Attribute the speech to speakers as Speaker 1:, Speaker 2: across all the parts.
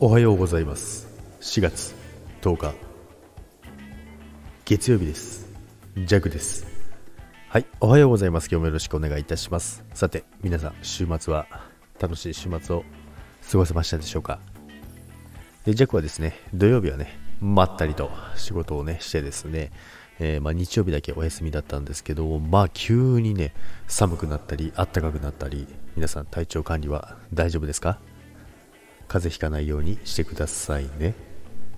Speaker 1: おはようございます。4月10日月曜日です。ジャグです。はいおはようございます。今日もよろしくお願いいたします。さて皆さん週末は楽しい週末を過ごせましたでしょうか？でジャグはですね土曜日はねまったりと仕事をねしてですねえー、まあ、日曜日だけお休みだったんですけど、まあ、急にね、寒くなったり、暖かくなったり、皆さん体調管理は大丈夫ですか？風邪ひかないようにしてくださいね。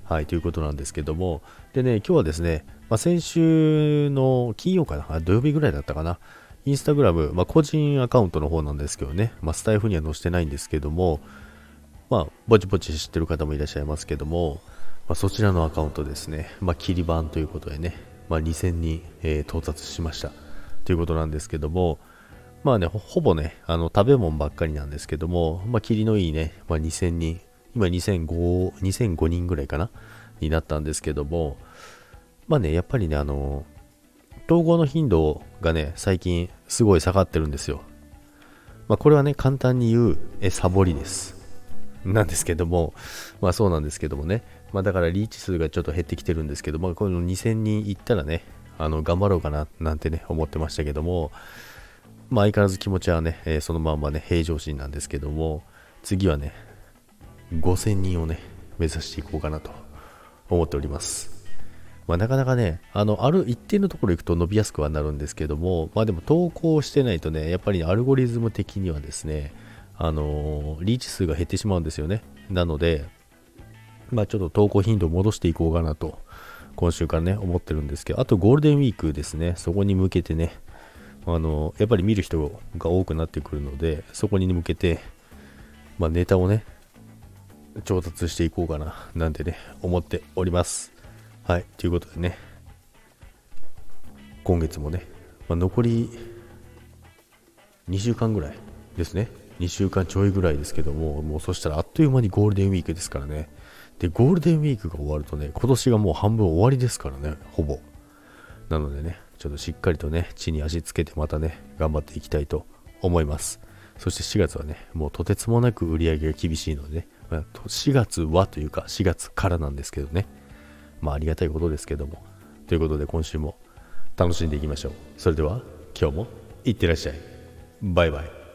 Speaker 1: はい、ということなんですけども、でね、今日はですね、まあ、先週の金曜かな、土曜日ぐらいだったかな、インスタグラム、まあ、個人アカウントの方なんですけどね、まあ、スタイフには載せてないんですけども、まあ、ぼちぼち知ってる方もいらっしゃいますけども、まあ、そちらのアカウントですね、まあ、切り板ということでね、まあ、2000人、えー、到達しました。ということなんですけども、まあね、ほぼね、あの食べ物ばっかりなんですけども、まあ、霧のいいね、まあ、2000人、今2005、2005人ぐらいかな、になったんですけども、まあね、やっぱりね、あの、統合の頻度がね、最近すごい下がってるんですよ。まあ、これはね、簡単に言う、え、サボりです。なんですけども、まあそうなんですけどもね、まあだからリーチ数がちょっと減ってきてるんですけども、この2000人いったらね、あの、頑張ろうかな、なんてね、思ってましたけども、まあ、相変わらず気持ちはね、えー、そのまんまね、平常心なんですけども、次はね、5000人をね、目指していこうかなと思っております。まあ、なかなかね、あの、ある一定のところ行くと伸びやすくはなるんですけども、まあでも投稿してないとね、やっぱり、ねアルゴリズム的にはですね、あのー、リーチ数が減ってしまうんですよね。なので、まあちょっと投稿頻度を戻していこうかなと、今週からね、思ってるんですけど、あとゴールデンウィークですね、そこに向けてね、あのやっぱり見る人が多くなってくるのでそこに向けて、まあ、ネタをね調達していこうかななんてね思っております。はいということでね今月もね、まあ、残り2週間ぐらいですね。2週間ちょいぐらいですけどももうそしたらあっという間にゴールデンウィークですからね。でゴールデンウィークが終わるとね今年がもう半分終わりですからねほぼ。なのでねちょっとしっかりとね、地に足つけてまたね、頑張っていきたいと思います。そして4月はね、もうとてつもなく売り上げが厳しいのでね、まあ、4月はというか4月からなんですけどね、まあありがたいことですけども、ということで今週も楽しんでいきましょう。それでは今日もいってらっしゃい。バイバイ。